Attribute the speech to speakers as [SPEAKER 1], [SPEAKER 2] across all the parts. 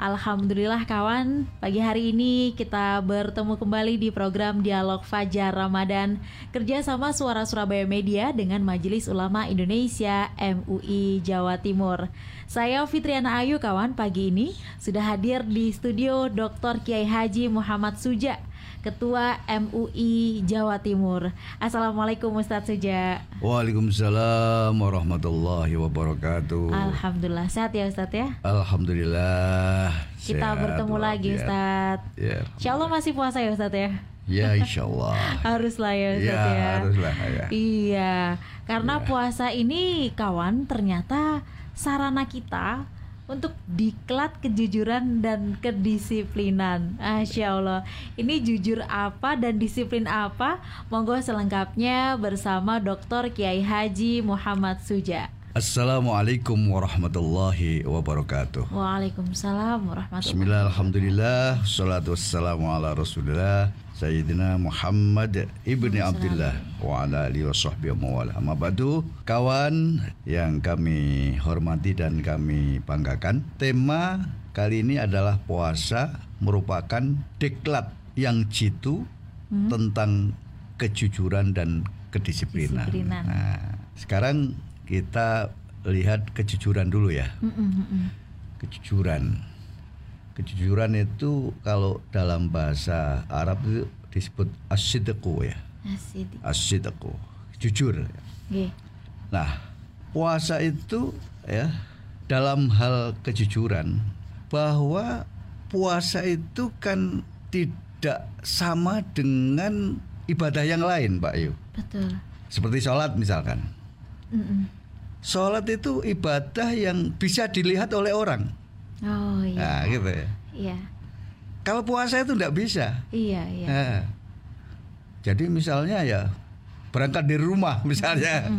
[SPEAKER 1] Alhamdulillah kawan, pagi hari ini kita bertemu kembali di program Dialog Fajar Ramadan kerjasama Suara Surabaya Media dengan Majelis Ulama Indonesia MUI Jawa Timur. Saya Fitriana Ayu kawan, pagi ini sudah hadir di studio Dr. Kiai Haji Muhammad Suja Ketua MUI Jawa Timur. Assalamualaikum Ustadz Suja.
[SPEAKER 2] Waalaikumsalam warahmatullahi wabarakatuh.
[SPEAKER 1] Alhamdulillah sehat ya Ustadz ya.
[SPEAKER 2] Alhamdulillah.
[SPEAKER 1] Kita sehat, bertemu lagi Ustadz. Ya, Insya Allah masih puasa ya Ustadz ya.
[SPEAKER 2] Ya insya Allah
[SPEAKER 1] Haruslah ya Ustadz ya,
[SPEAKER 2] ya. Haruslah ya
[SPEAKER 1] Iya Karena ya. puasa ini kawan ternyata sarana kita untuk diklat kejujuran dan kedisiplinan. Masya Allah. Ini jujur apa dan disiplin apa? Monggo selengkapnya bersama Dr. Kiai Haji Muhammad Suja.
[SPEAKER 2] Assalamualaikum warahmatullahi wabarakatuh.
[SPEAKER 1] Waalaikumsalam warahmatullahi wabarakatuh.
[SPEAKER 2] Bismillah, alhamdulillah, salatu wassalamu ala rasulillah Sayyidina Muhammad ibni Abdullah wa ala alihi wa sahbihi wa Amma ba'du, kawan yang kami hormati dan kami banggakan, tema kali ini adalah puasa merupakan deklat yang jitu hmm. tentang kejujuran dan kedisiplinan. Disiplinan. Nah, sekarang kita lihat kejujuran dulu ya. Hmm, hmm. Kejujuran kejujuran itu kalau dalam bahasa Arab itu disebut asidku ya. Asidku. Jujur. Nah, puasa itu ya dalam hal kejujuran bahwa puasa itu kan tidak sama dengan ibadah yang lain, Pak Yu.
[SPEAKER 1] Betul.
[SPEAKER 2] Seperti sholat misalkan. Mm -mm. Sholat itu ibadah yang bisa dilihat oleh orang.
[SPEAKER 1] Oh iya. Nah,
[SPEAKER 2] gitu ya.
[SPEAKER 1] Iya.
[SPEAKER 2] Kalau puasa itu tidak bisa.
[SPEAKER 1] Iya, iya. Nah,
[SPEAKER 2] jadi misalnya ya berangkat dari rumah misalnya,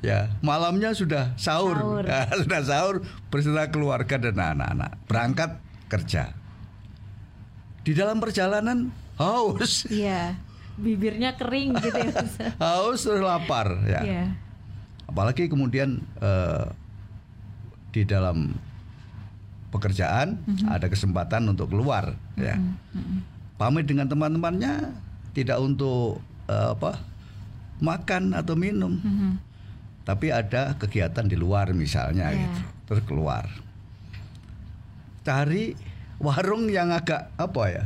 [SPEAKER 2] ya malamnya sudah sahur, sahur. Ya, sudah sahur beserta keluarga dan anak-anak berangkat kerja. Di dalam perjalanan haus.
[SPEAKER 1] Iya. Bibirnya kering gitu ya.
[SPEAKER 2] haus terus lapar ya. Iya. Apalagi kemudian uh, di dalam pekerjaan mm-hmm. ada kesempatan untuk keluar mm-hmm. ya mm-hmm. pamit dengan teman-temannya tidak untuk uh, apa makan atau minum mm-hmm. tapi ada kegiatan di luar misalnya yeah. gitu terus keluar cari warung yang agak apa ya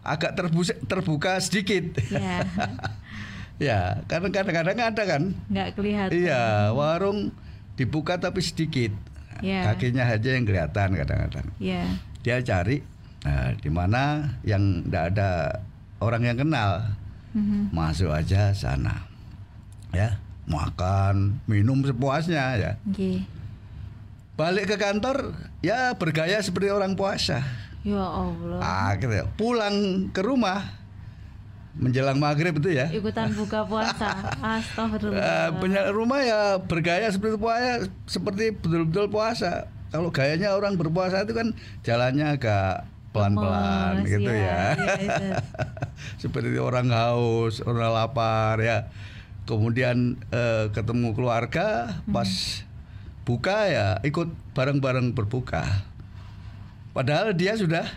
[SPEAKER 2] agak terbuka, terbuka sedikit yeah. ya karena kadang-kadang ada kan
[SPEAKER 1] nggak kelihatan
[SPEAKER 2] iya warung dibuka tapi sedikit yeah. kakinya aja yang kelihatan kadang-kadang.
[SPEAKER 1] Yeah.
[SPEAKER 2] Dia cari nah, di mana yang tidak ada orang yang kenal, mm-hmm. masuk aja sana, ya makan minum sepuasnya ya.
[SPEAKER 1] Okay.
[SPEAKER 2] Balik ke kantor ya bergaya seperti orang puasa.
[SPEAKER 1] Ya Allah.
[SPEAKER 2] Ah, gitu. Ya. Pulang ke rumah menjelang maghrib itu ya.
[SPEAKER 1] Ikutan buka puasa. Astagfirullah.
[SPEAKER 2] Uh, rumah ya bergaya seperti puasa seperti betul-betul puasa. Kalau gayanya orang berpuasa itu kan jalannya agak pelan-pelan gitu ya, ya, ya seperti orang haus orang lapar ya. Kemudian uh, ketemu keluarga hmm. pas buka ya ikut bareng-bareng berbuka. Padahal dia sudah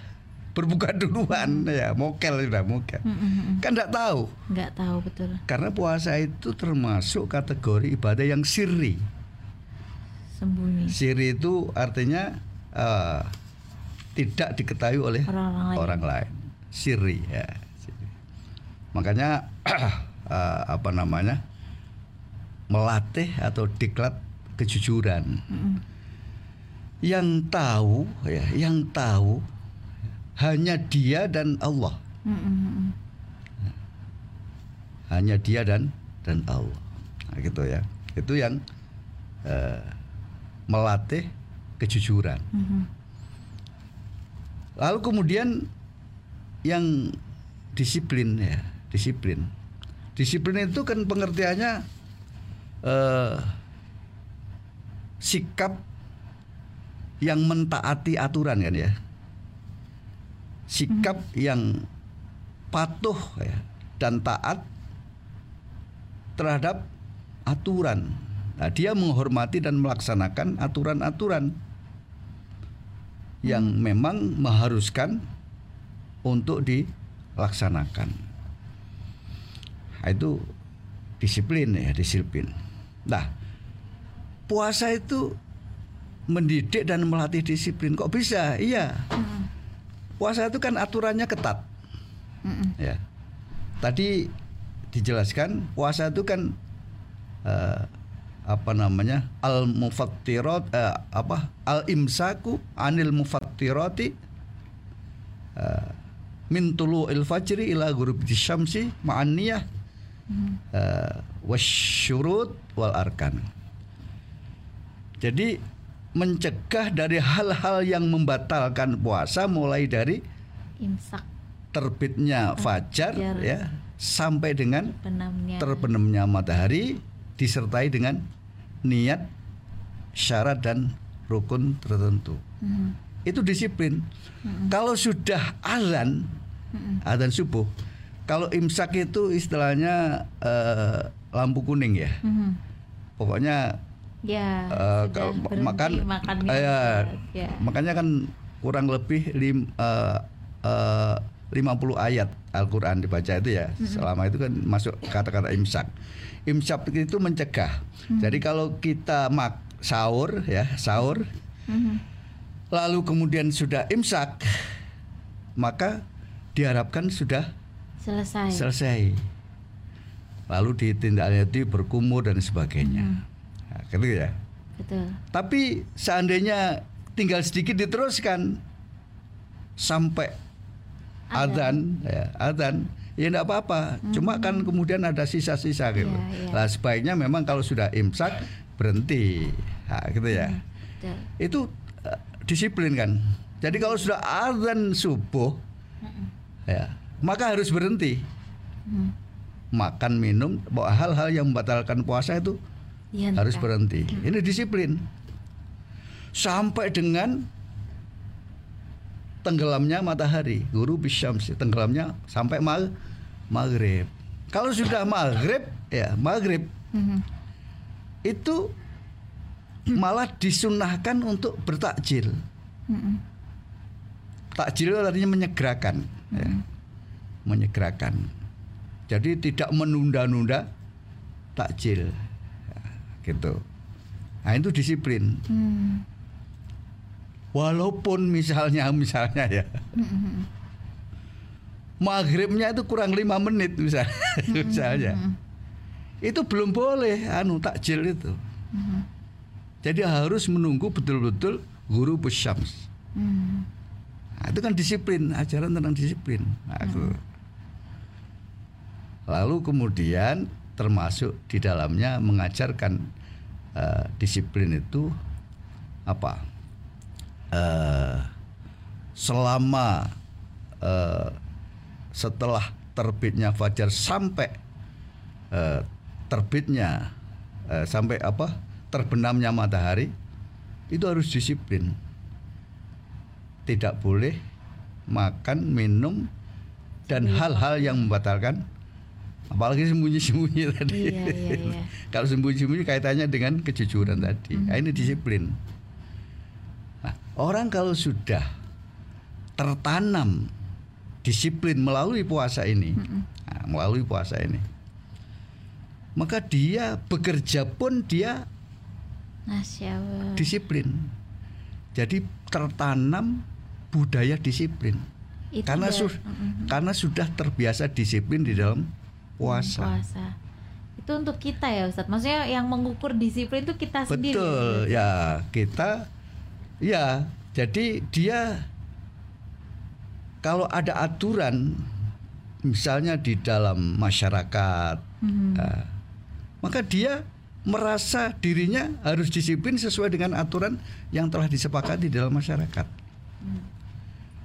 [SPEAKER 2] berbuka duluan hmm. ya mokel sudah mokel hmm, hmm, hmm. kan nggak tahu
[SPEAKER 1] nggak tahu betul
[SPEAKER 2] karena puasa itu termasuk kategori ibadah yang siri
[SPEAKER 1] sembunyi
[SPEAKER 2] siri itu artinya uh, tidak diketahui oleh orang lain, orang lain. siri ya siri. makanya uh, apa namanya melatih atau diklat kejujuran hmm. yang tahu ya yang tahu hanya dia dan Allah. Hanya dia dan dan Allah. Nah, gitu ya. Itu yang uh, melatih kejujuran. Lalu kemudian yang disiplin ya, disiplin. Disiplin itu kan pengertiannya uh, sikap yang mentaati aturan kan ya sikap yang patuh ya, dan taat terhadap aturan. Nah, dia menghormati dan melaksanakan aturan-aturan yang memang mengharuskan untuk dilaksanakan. Nah, itu disiplin ya, disiplin. Nah, puasa itu mendidik dan melatih disiplin. Kok bisa? Iya. Puasa itu kan aturannya ketat. Ya. Tadi dijelaskan puasa itu kan uh, apa namanya al mufattirat uh, apa al imsaku anil mufattirati uh, min tulu'il fajri ila ghurubi syamsi ma'an niyah uh, wasyurut wal arkan. Jadi mencegah dari hal-hal yang membatalkan puasa mulai dari
[SPEAKER 1] imsak
[SPEAKER 2] terbitnya fajar
[SPEAKER 1] Fajar.
[SPEAKER 2] ya sampai dengan
[SPEAKER 1] benamnya.
[SPEAKER 2] terbenamnya matahari disertai dengan niat syarat dan rukun tertentu.
[SPEAKER 1] Mhm.
[SPEAKER 2] Itu disiplin. Kalau sudah azan azan subuh, kalau imsak itu istilahnya eh, lampu kuning ya.
[SPEAKER 1] Mhm.
[SPEAKER 2] Pokoknya
[SPEAKER 1] Ya, sudah
[SPEAKER 2] kalau makan,
[SPEAKER 1] makan
[SPEAKER 2] eh, ya,
[SPEAKER 1] ya.
[SPEAKER 2] makanya kan kurang lebih lim, eh, eh, 50 ayat Al-Qur'an dibaca itu ya. Selama itu kan masuk kata-kata imsak. Imsak itu mencegah. Jadi kalau kita mak sahur ya, sahur
[SPEAKER 1] Mhm.
[SPEAKER 2] lalu kemudian sudah imsak maka diharapkan sudah
[SPEAKER 1] Selesai.
[SPEAKER 2] selesai. Lalu ditindaklanjuti berkumur dan sebagainya. Nah, gitu ya.
[SPEAKER 1] Betul.
[SPEAKER 2] Tapi seandainya tinggal sedikit diteruskan sampai adzan, ya, adzan, ya enggak apa-apa. Cuma kan kemudian ada sisa-sisa gitu.
[SPEAKER 1] Iya, iya.
[SPEAKER 2] Lah sebaiknya memang kalau sudah imsak berhenti. Nah, gitu ya.
[SPEAKER 1] Betul.
[SPEAKER 2] Itu eh, disiplin kan. Jadi kalau sudah adzan subuh ya, maka harus berhenti.
[SPEAKER 1] Mhm.
[SPEAKER 2] Makan, minum, hal-hal yang membatalkan puasa itu
[SPEAKER 1] Dihentikan.
[SPEAKER 2] harus berhenti. Ini disiplin. Sampai dengan tenggelamnya matahari, guru bisyams, tenggelamnya sampai mag maghrib. Kalau sudah maghrib, ya maghrib
[SPEAKER 1] Mhm.
[SPEAKER 2] itu malah disunahkan untuk bertakjil.
[SPEAKER 1] Mhm.
[SPEAKER 2] Takjil artinya menyegerakan, ya. menyegerakan. Jadi tidak menunda-nunda takjil, Ya, gitu. Nah itu disiplin.
[SPEAKER 1] Hmm.
[SPEAKER 2] Walaupun misalnya misalnya ya
[SPEAKER 1] Mhm.
[SPEAKER 2] maghribnya itu kurang lima menit misalnya, misalnya itu belum boleh anu takjil itu.
[SPEAKER 1] Mhm.
[SPEAKER 2] Jadi harus menunggu betul-betul guru besyams.
[SPEAKER 1] Hmm.
[SPEAKER 2] Nah, itu kan disiplin, ajaran tentang disiplin. Nah, itu. Lalu kemudian termasuk di dalamnya mengajarkan eh, disiplin itu apa? Eh, selama eh, setelah terbitnya fajar sampai eh, terbitnya eh, sampai apa? terbenamnya matahari itu harus disiplin tidak boleh makan, minum dan hal-hal yang membatalkan apalagi sembunyi-sembunyi tadi.
[SPEAKER 1] Iya, iya, iya.
[SPEAKER 2] Kalau sembunyi-sembunyi kaitannya dengan kejujuran tadi. Nah, ini disiplin. Nah, orang kalau sudah tertanam disiplin melalui puasa ini, nah, melalui puasa ini, maka dia bekerja pun dia disiplin. Jadi tertanam budaya disiplin.
[SPEAKER 1] Itu
[SPEAKER 2] karena su-
[SPEAKER 1] Mhm.
[SPEAKER 2] karena sudah terbiasa disiplin di dalam puasa.
[SPEAKER 1] Puasa. Itu untuk kita ya Ustadz. Maksudnya yang mengukur disiplin itu kita sendiri.
[SPEAKER 2] Betul. Ya, kita ya, jadi dia kalau ada aturan misalnya di dalam masyarakat
[SPEAKER 1] Mhm.
[SPEAKER 2] Nah, maka dia merasa dirinya harus disiplin sesuai dengan aturan yang telah disepakati di dalam masyarakat.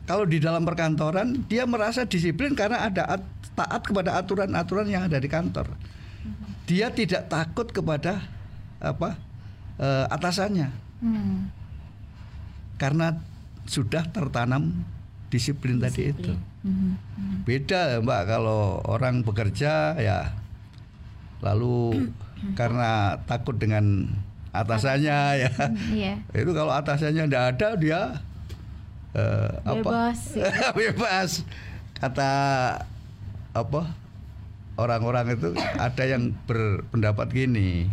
[SPEAKER 2] Kalau di dalam perkantoran dia merasa disiplin karena ada at- taat kepada aturan-aturan yang ada di kantor. Dia tidak takut kepada apa eh, atasannya
[SPEAKER 1] Hmm.
[SPEAKER 2] karena sudah tertanam disiplin, tadi itu.
[SPEAKER 1] Disiplin. Mhm.
[SPEAKER 2] Beda Mbak kalau orang bekerja ya lalu karena takut dengan atasannya ya.
[SPEAKER 1] Iya.
[SPEAKER 2] Itu kalau atasannya tidak ada dia apa?
[SPEAKER 1] Bebas, ya.
[SPEAKER 2] Bebas. Kata apa? Orang-orang itu ada yang berpendapat gini.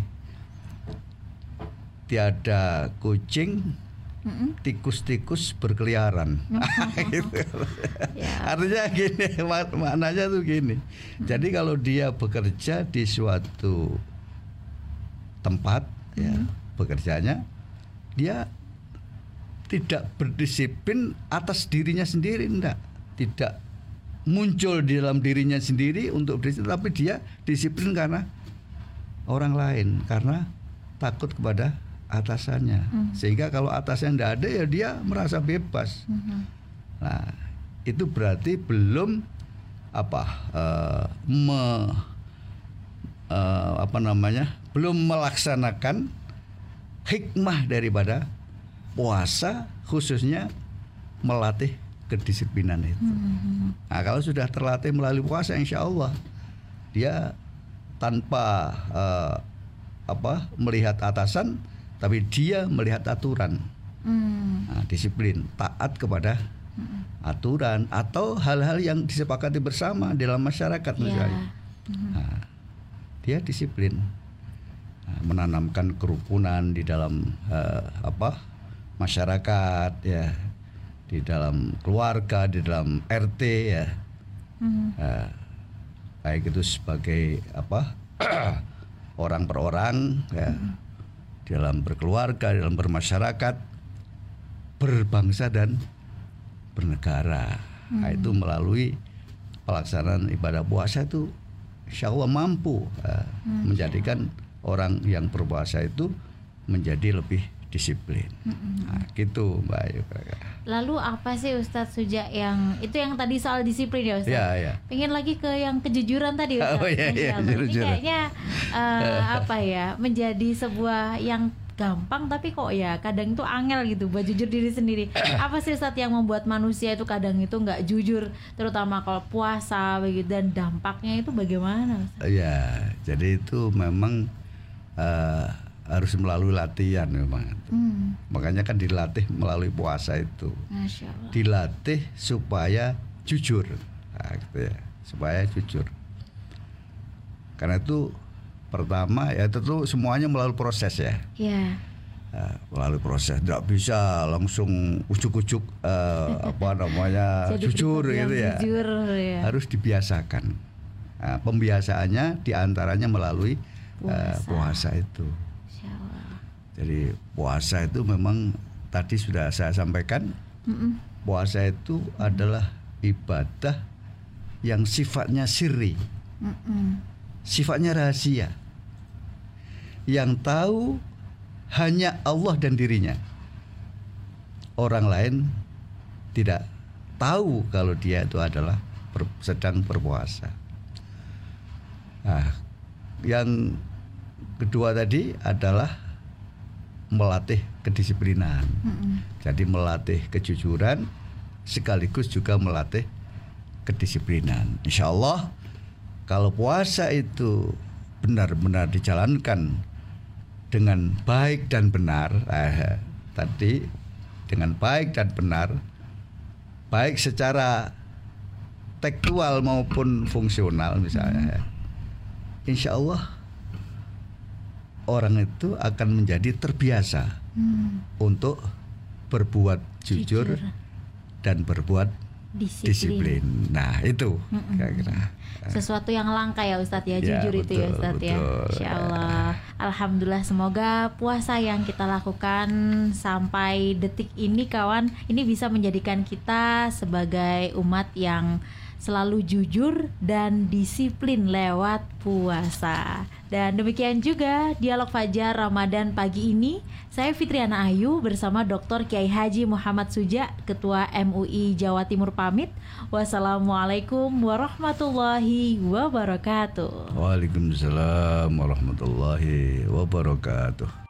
[SPEAKER 2] Tiada kucing tikus-tikus berkeliaran. gitu.
[SPEAKER 1] Ya.
[SPEAKER 2] Artinya gini, mak- maknanya tuh gini. Jadi kalau dia bekerja di suatu tempat ya, bekerjanya dia tidak berdisiplin atas dirinya sendiri enggak. Tidak muncul di dalam dirinya sendiri untuk disiplin tapi dia disiplin karena orang lain karena takut kepada atasannya. Sehingga kalau atasannya enggak ada ya dia merasa bebas.
[SPEAKER 1] Mhm.
[SPEAKER 2] Nah, itu berarti belum apa eh, me, eh, apa namanya? belum melaksanakan hikmah daripada puasa khususnya melatih kedisiplinan itu.
[SPEAKER 1] Mhm.
[SPEAKER 2] Nah, kalau sudah terlatih melalui puasa insya Allah dia tanpa eh, apa melihat atasan tapi dia melihat aturan.
[SPEAKER 1] Hmm.
[SPEAKER 2] Nah, disiplin, taat kepada aturan atau hal-hal yang disepakati bersama dalam masyarakat
[SPEAKER 1] Ya.
[SPEAKER 2] misalnya. Nah, dia disiplin, Nah, menanamkan kerukunan di dalam eh, apa masyarakat ya, di dalam keluarga, di dalam RT ya,
[SPEAKER 1] Mhm.
[SPEAKER 2] Eh, baik itu sebagai apa orang per orang ya, dalam berkeluarga, dalam bermasyarakat, berbangsa dan bernegara. Nah, itu melalui pelaksanaan ibadah puasa itu insya Allah mampu eh, menjadikan orang yang berpuasa itu menjadi lebih disiplin. Nah, gitu Mbak Ayu.
[SPEAKER 1] Lalu apa sih Ustadz Suja yang itu yang tadi soal disiplin ya Ustadz?
[SPEAKER 2] Ya, ya.
[SPEAKER 1] Pengen lagi ke yang kejujuran tadi Ustadz.
[SPEAKER 2] Oh, iya, iya,
[SPEAKER 1] Allah. Ini
[SPEAKER 2] jujur.
[SPEAKER 1] kayaknya eh, apa ya menjadi sebuah yang gampang tapi kok ya kadang itu angel gitu buat jujur diri sendiri. apa sih Ustadz yang membuat manusia itu kadang itu nggak jujur terutama kalau puasa begitu dan dampaknya itu bagaimana Ustadz?
[SPEAKER 2] Ya, jadi itu memang eh, harus melalui latihan memang.
[SPEAKER 1] Hmm,
[SPEAKER 2] Makanya kan dilatih melalui puasa itu. Dilatih supaya jujur. Nah, gitu ya. Supaya jujur. Karena itu pertama ya tentu semuanya melalui proses ya.
[SPEAKER 1] Ya.
[SPEAKER 2] Nah, melalui proses tidak bisa langsung ujuk-ujuk eh, apa namanya jujur gitu ya.
[SPEAKER 1] Jujur ya.
[SPEAKER 2] harus dibiasakan. Nah, pembiasaannya di antaranya melalui eh,
[SPEAKER 1] Puasa.
[SPEAKER 2] puasa itu. Jadi puasa itu memang tadi sudah saya sampaikan
[SPEAKER 1] Mm-mm.
[SPEAKER 2] puasa itu adalah ibadah yang sifatnya sirri,
[SPEAKER 1] Mm-mm.
[SPEAKER 2] sifatnya rahasia. Yang tahu hanya Allah dan dirinya. Orang lain tidak tahu kalau dia itu adalah ber- sedang berpuasa. Nah, yang kedua tadi adalah melatih kedisiplinan.
[SPEAKER 1] Mm-mm.
[SPEAKER 2] Jadi melatih kejujuran sekaligus juga melatih kedisiplinan. Insya Allah kalau puasa itu benar-benar dijalankan dengan baik dan benar, eh, tadi dengan baik dan benar, baik secara tekstual maupun fungsional misalnya, insya Allah orang itu akan menjadi terbiasa
[SPEAKER 1] Hmm.
[SPEAKER 2] untuk berbuat jujur,
[SPEAKER 1] Jujur.
[SPEAKER 2] dan berbuat
[SPEAKER 1] Disiplin.
[SPEAKER 2] disiplin. Nah itu kira-kira.
[SPEAKER 1] Sesuatu yang langka ya Ustadz ya,
[SPEAKER 2] Ya,
[SPEAKER 1] jujur itu ya
[SPEAKER 2] betul,
[SPEAKER 1] Ustadz ya.
[SPEAKER 2] betul.
[SPEAKER 1] Insya Allah. Alhamdulillah semoga puasa yang kita lakukan sampai detik ini kawan, ini bisa menjadikan kita sebagai umat yang selalu jujur dan disiplin lewat puasa. Dan demikian juga dialog Fajar Ramadan pagi ini. Saya Fitriana Ayu bersama Dr. Kiai Haji Muhammad Suja, Ketua MUI Jawa Timur pamit. Wassalamualaikum warahmatullahi wabarakatuh.
[SPEAKER 2] Waalaikumsalam warahmatullahi wabarakatuh.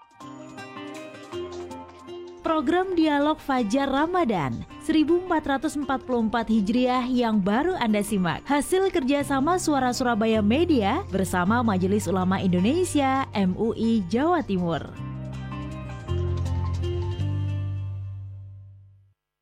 [SPEAKER 1] Program Dialog Fajar Ramadan 1444 Hijriah yang baru Anda simak. Hasil kerjasama Suara Surabaya Media bersama Majelis Ulama Indonesia MUI Jawa Timur.